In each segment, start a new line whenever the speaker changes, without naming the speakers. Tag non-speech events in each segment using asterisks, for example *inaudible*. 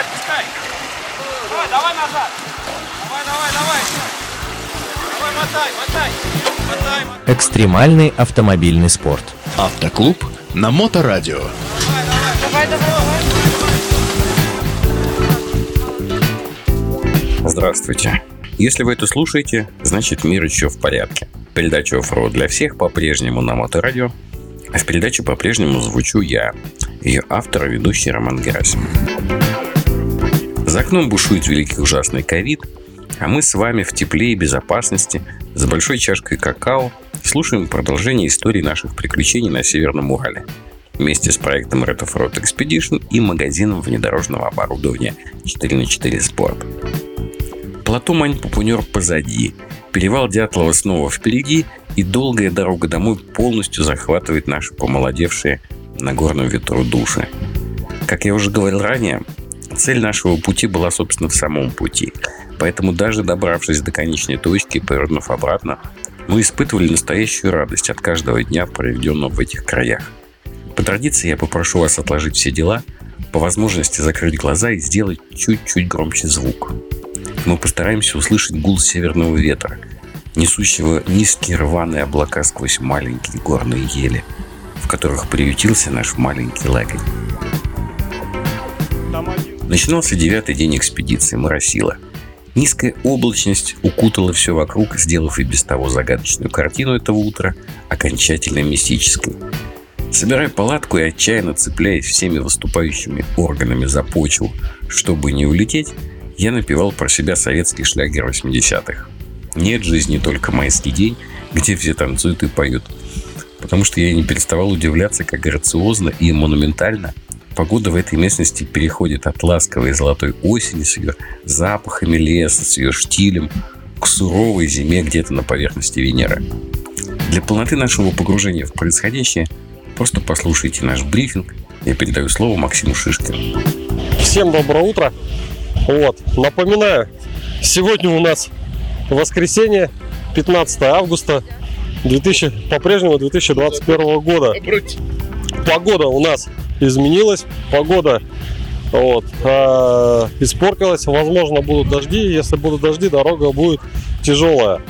отпускай. Давай, давай назад. Давай, давай, давай. Давай, мотай, мотай. Мотай, мотай.
Экстремальный автомобильный спорт.
Автоклуб на Моторадио.
Давай, давай, давай.
Здравствуйте. Если вы это слушаете, значит мир еще в порядке. Передача «Оффроуд для всех» по-прежнему на Моторадио, а в передаче по-прежнему звучу я, ее автор и ведущий Роман Герасимов. За окном бушует великий ужасный ковид, а мы с вами в тепле и безопасности, с большой чашкой какао, слушаем продолжение истории наших приключений на Северном Урале вместе с проектом Red Off-Road Expedition и магазином внедорожного оборудования 4 на 4 Sport. Плато Мань-Пупунер позади, перевал Дятлова снова впереди, и долгая дорога домой полностью захватывает наши помолодевшие на горном ветру души. Как я уже говорил ранее, цель нашего пути была, собственно, в самом пути. Поэтому даже добравшись до конечной точки и повернув обратно, мы испытывали настоящую радость от каждого дня, проведенного в этих краях. По традиции я попрошу вас отложить все дела, по возможности закрыть глаза и сделать чуть-чуть громче звук. Мы постараемся услышать гул северного ветра, несущего низкие рваные облака сквозь маленькие горные ели, в которых приютился наш маленький лагерь. Начинался девятый день экспедиции Моросила. Низкая облачность укутала все вокруг, сделав и без того загадочную картину этого утра окончательно мистической. Собирая палатку и отчаянно цепляясь всеми выступающими органами за почву, чтобы не улететь, я напевал про себя советский шлягер 80-х. Нет жизни только майский день, где все танцуют и поют. Потому что я не переставал удивляться, как грациозно и монументально погода в этой местности переходит от ласковой золотой осени с ее запахами леса, с ее штилем, к суровой зиме где-то на поверхности Венеры. Для полноты нашего погружения в происходящее просто послушайте наш брифинг. Я передаю слово Максиму Шишкину.
Всем доброе утро. Вот, напоминаю, сегодня у нас воскресенье, 15 августа 2000, по-прежнему 2021 года. Погода у нас изменилась, погода вот, э, испортилась, возможно будут дожди, если будут дожди, дорога будет тяжелая.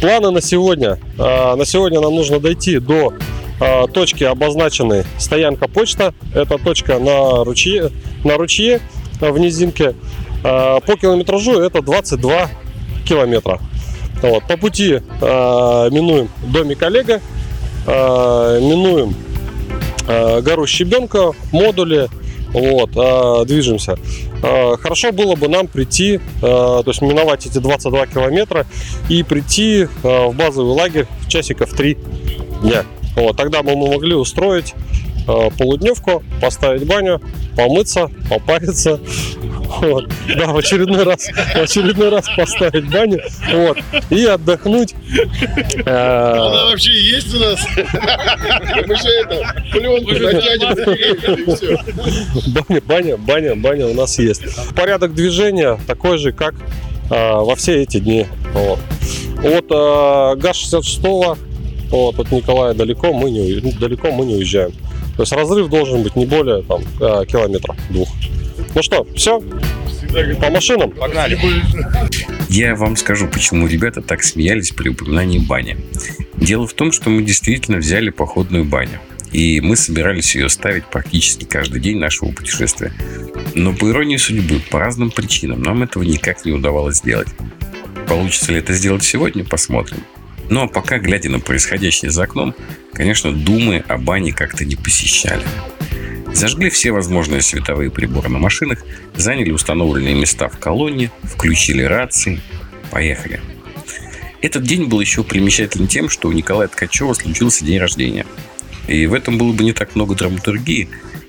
Планы на сегодня. Э, на сегодня нам нужно дойти до э, точки обозначенной стоянка почта. Это точка на ручье, на ручье в низинке. Э, по километражу это 22 километра. Вот. По пути э, минуем домик Олега, э, минуем гору Щебенка, модули, вот, э, движемся. Э, хорошо было бы нам прийти, э, то есть миновать эти 22 километра и прийти э, в базовый лагерь в часиков 3 дня. Вот, тогда бы мы могли устроить э, полудневку, поставить баню, помыться, попариться, вот. Да, в очередной раз, в очередной раз поставить баню, вот, и отдохнуть. Э,
Она вообще есть у нас? *laughs* Мы же это, пленку натянем и все.
Баня, баня, баня, баня у нас есть. Порядок движения такой же, как э, во все эти дни. Вот. От э, ГАЗ-66 вот, от Николая далеко мы не, далеко мы не уезжаем. То есть разрыв должен быть не более там, э, километра двух. Ну что, все? По машинам?
Погнали.
Я вам скажу, почему ребята так смеялись при упоминании бани. Дело в том, что мы действительно взяли походную баню. И мы собирались ее ставить практически каждый день нашего путешествия. Но по иронии судьбы, по разным причинам, нам этого никак не удавалось сделать. Получится ли это сделать сегодня, посмотрим. А пока, глядя на происходящее за окном, конечно, думы о бане как-то не посещали. Зажгли все возможные световые приборы на машинах, заняли установленные места в колонне, включили рации, поехали. Этот день был еще примечателен тем, что у Николая Ткачева случился день рождения. И в этом было бы не так много драматургии,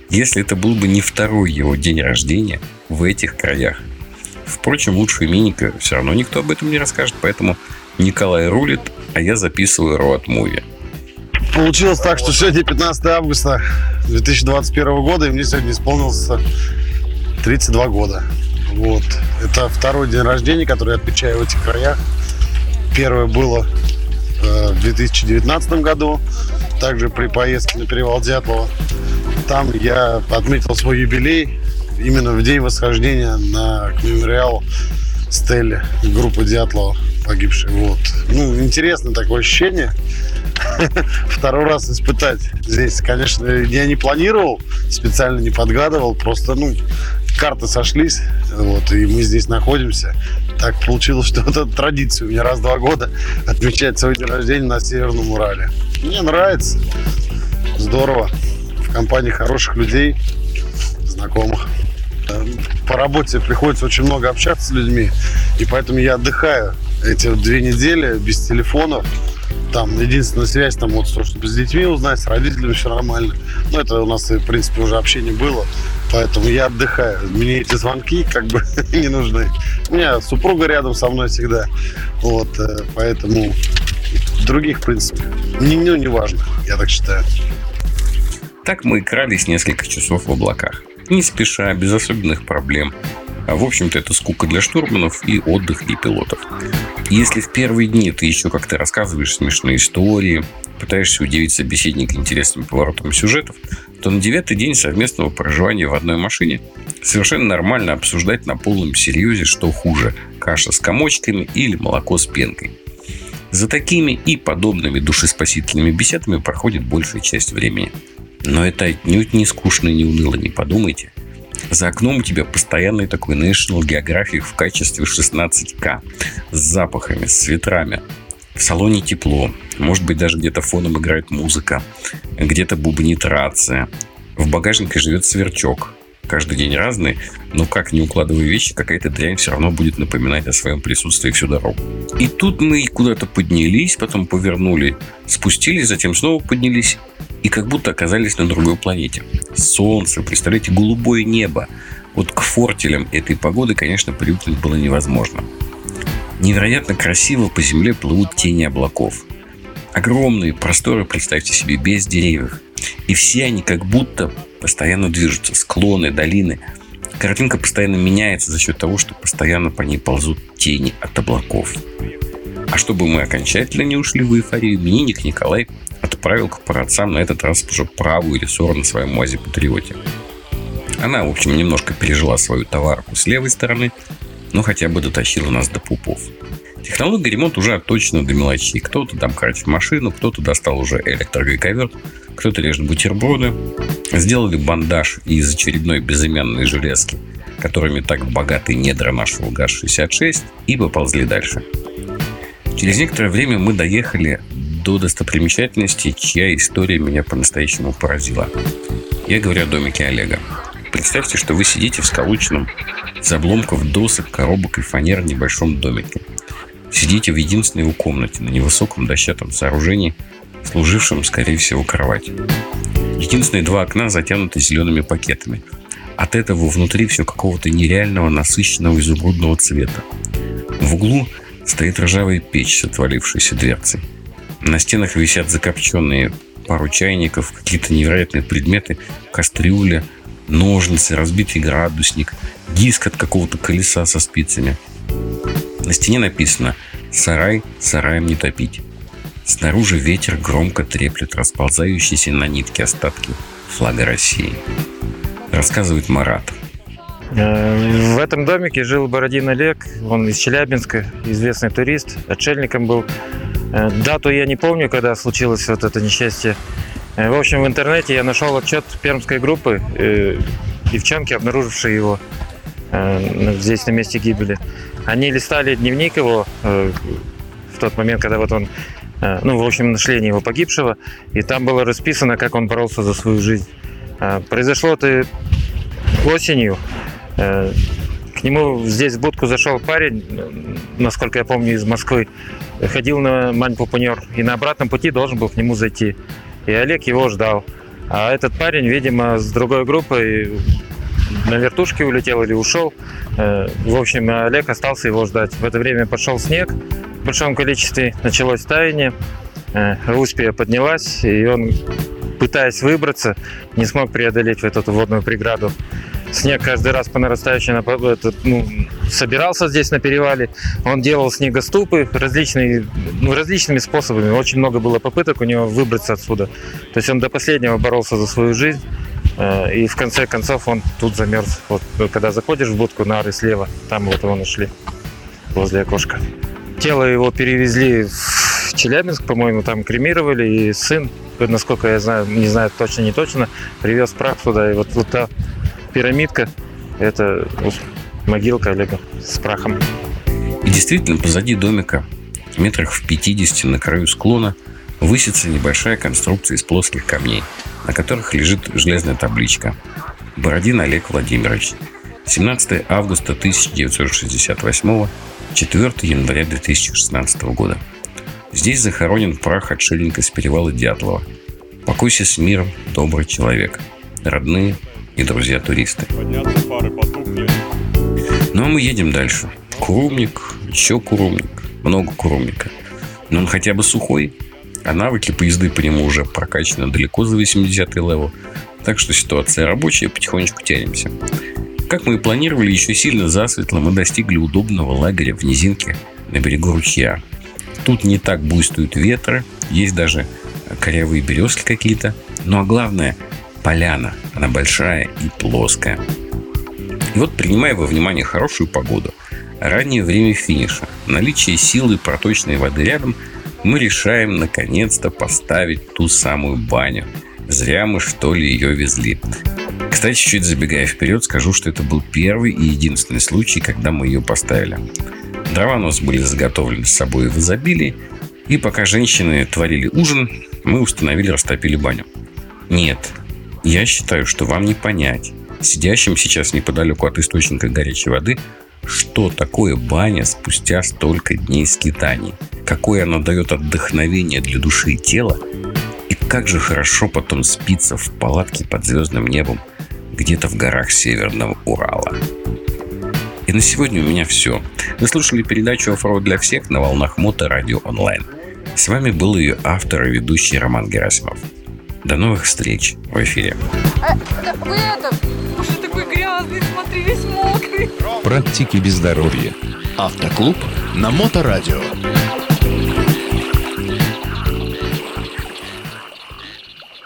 если это был бы не второй его день рождения в этих краях. Впрочем, лучше именинника все равно никто об этом не расскажет, поэтому Николай рулит, а я записываю роад муви.
Получилось так, что сегодня 15 августа 2021 года, и мне сегодня исполнилось 32 года. Вот. Это второй день рождения, который я отмечаю в этих краях. Первое было э, в 2019 году, также при поездке на перевал Дятлова. Там я отметил свой юбилей, именно в день восхождения на к мемориалу Стелле группы Дятлова погибшей. Вот. Ну, интересное такое ощущение. *laughs* Второй раз испытать здесь, конечно, я не планировал, специально не подгадывал, просто, ну, карты сошлись, вот, и мы здесь находимся. Так получилось, что *laughs* это традиция у меня раз в два года *laughs* отмечать свой день рождения на Северном Урале. Мне нравится, здорово, в компании хороших людей, знакомых. По работе приходится очень много общаться с людьми, и поэтому я отдыхаю эти две недели без телефонов. Там единственная связь, там вот, чтобы с детьми узнать, с родителями все нормально. Ну, это у нас, в принципе, уже общение было. Поэтому я отдыхаю. Мне эти звонки как бы *laughs* не нужны. У меня супруга рядом со мной всегда. Вот, э, поэтому других, в принципе, не, ну, не важно, я так считаю.
Так мы крались несколько часов в облаках. Не спеша, без особенных проблем. А в общем-то это скука для штурманов и отдых для пилотов. Если в первые дни ты еще как-то рассказываешь смешные истории, пытаешься удивить собеседника интересными поворотами сюжетов, то на девятый день совместного проживания в одной машине совершенно нормально обсуждать на полном серьезе, что хуже – каша с комочками или молоко с пенкой. За такими и подобными душеспасительными беседами проходит большая часть времени. Но это отнюдь не скучно и не уныло, не подумайте. За окном у тебя постоянный такой National Geographic в качестве 16К. С запахами, с ветрами. В салоне тепло. Может быть, даже где-то фоном играет музыка. Где-то бубнит рация. В багажнике живет сверчок. Каждый день разный, но как не укладывая вещи, какая-то дрянь все равно будет напоминать о своем присутствии всю дорогу. И тут мы куда-то поднялись, потом повернули, спустились, затем снова поднялись и как будто оказались на другой планете. Солнце, представляете, голубое небо. Вот к фортелям этой погоды, конечно, привыкнуть было невозможно. Невероятно красиво по земле плывут тени облаков. Огромные просторы, представьте себе, без деревьев. И все они как будто постоянно движутся. Склоны, долины. Картинка постоянно меняется за счет того, что постоянно по ней ползут тени от облаков. А чтобы мы окончательно не ушли в эйфорию, именинник Николай отправил к праотцам на этот раз уже правую рессору на своем МАЗе Патриоте. Она, в общем, немножко пережила свою товарку с левой стороны, но хотя бы дотащила нас до пупов. Технология ремонт уже отточена до мелочей. Кто-то там красит машину, кто-то достал уже электрогайковерт, кто-то режет бутерброды. Сделали бандаж из очередной безымянной железки, которыми так богаты недра нашего ГАЗ-66, и поползли дальше. Через некоторое время мы доехали до достопримечательности, чья история меня по-настоящему поразила. Я говорю о домике Олега. Представьте, что вы сидите в сколоченном из обломков досок, коробок и фанер небольшом домике. Сидите в единственной его комнате на невысоком дощатом сооружении, служившем, скорее всего, кроватью. Единственные два окна затянуты зелеными пакетами. От этого внутри все какого-то нереального насыщенного изумрудного цвета. В углу стоит ржавая печь с отвалившейся дверцей. На стенах висят закопченные пару чайников, какие-то невероятные предметы, кастрюля, ножницы, разбитый градусник, диск от какого-то колеса со спицами. На стене написано «Сарай, сараем не топить». Снаружи ветер громко треплет расползающиеся на нитке остатки флага России. Рассказывает Марат.
Э, В этом домике жил Бородин Олег, он из Челябинска, известный турист, отшельником был. Э, Дату я не помню, когда случилось вот это несчастье. Э, В общем, в интернете я нашел отчет пермской группы, девчонки, обнаружившие его здесь на месте гибели. Они листали дневник его э, в тот момент, когда вот он, э, ну, в общем, нашли его погибшего, и там было расписано, как он боролся за свою жизнь. Э, Произошло это осенью. Э, К нему здесь в будку зашел парень, насколько я помню, из Москвы. Ходил на Мань-Пупунер и на обратном пути должен был к нему зайти. И Олег его ждал. А этот парень, видимо, с другой группой на вертушке улетел или ушел. Э, В общем, Олег остался его ждать. В это время пошел снег в большом количестве, началось таяние. Э, Успия поднялась, и он, пытаясь выбраться, не смог преодолеть вот эту водную преграду. Снег каждый раз по нарастающей ну, собирался здесь на перевале. Он делал снегоступы различные, ну, различными способами. Очень много было попыток у него выбраться отсюда. То есть он до последнего боролся за свою жизнь. Э, И в конце концов он тут замерз. Вот э, когда заходишь в будку, нары слева, там вот его нашли возле окошка. Тело его перевезли в Челябинск, по-моему, там кремировали, и сын, насколько я знаю, не знаю точно, не точно, привез прах туда, и вот, вот та пирамидка, это вот могилка Олега с прахом.
И действительно, позади домика, метрах в 50 на краю склона, высится небольшая конструкция из плоских камней, на которых лежит железная табличка. Бородин Олег Владимирович. 17 августа 1968, 4 января 2016 года. Здесь захоронен прах отшельника с перевала Дятлова. Покойся с миром, добрый человек. Родные и друзья-туристы. Ну а мы едем дальше. Курумник, еще курумник, много курумника. Но он хотя бы сухой, а навыки поезды по нему уже прокачаны далеко за 80-й левел. Так что ситуация рабочая, потихонечку тянемся. Как мы и планировали, еще сильно засветло мы достигли удобного лагеря в низинке на берегу ручья. Тут не так буйствуют ветры, есть даже корявые березки какие-то. Ну а главное, поляна. Она большая и плоская. И вот, принимая во внимание хорошую погоду, раннее время финиша, наличие силы проточной воды рядом, мы решаем наконец-то поставить ту самую баню. Зря мы что ли ее везли. Кстати, чуть забегая вперед, скажу, что это был первый и единственный случай, когда мы ее поставили. Дрова у нас были заготовлены с собой в изобилии, и пока женщины творили ужин, мы установили, растопили баню. Нет, я считаю, что вам не понять, сидящим сейчас неподалеку от источника горячей воды, что такое баня спустя столько дней скитаний, какое она дает отдохновение для души и тела, и как же хорошо потом спится в палатке под звездным небом где-то в горах Северного Урала. И на сегодня у меня все. Вы слушали передачу «Оффроуд для всех» на волнах Мото Радио Онлайн. С вами был ее автор и ведущий Роман Герасимов. До новых встреч в эфире.
А, да, вы это, грязный, смотри, весь мокрый.
Практики без здоровья.
Автоклуб на Моторадио.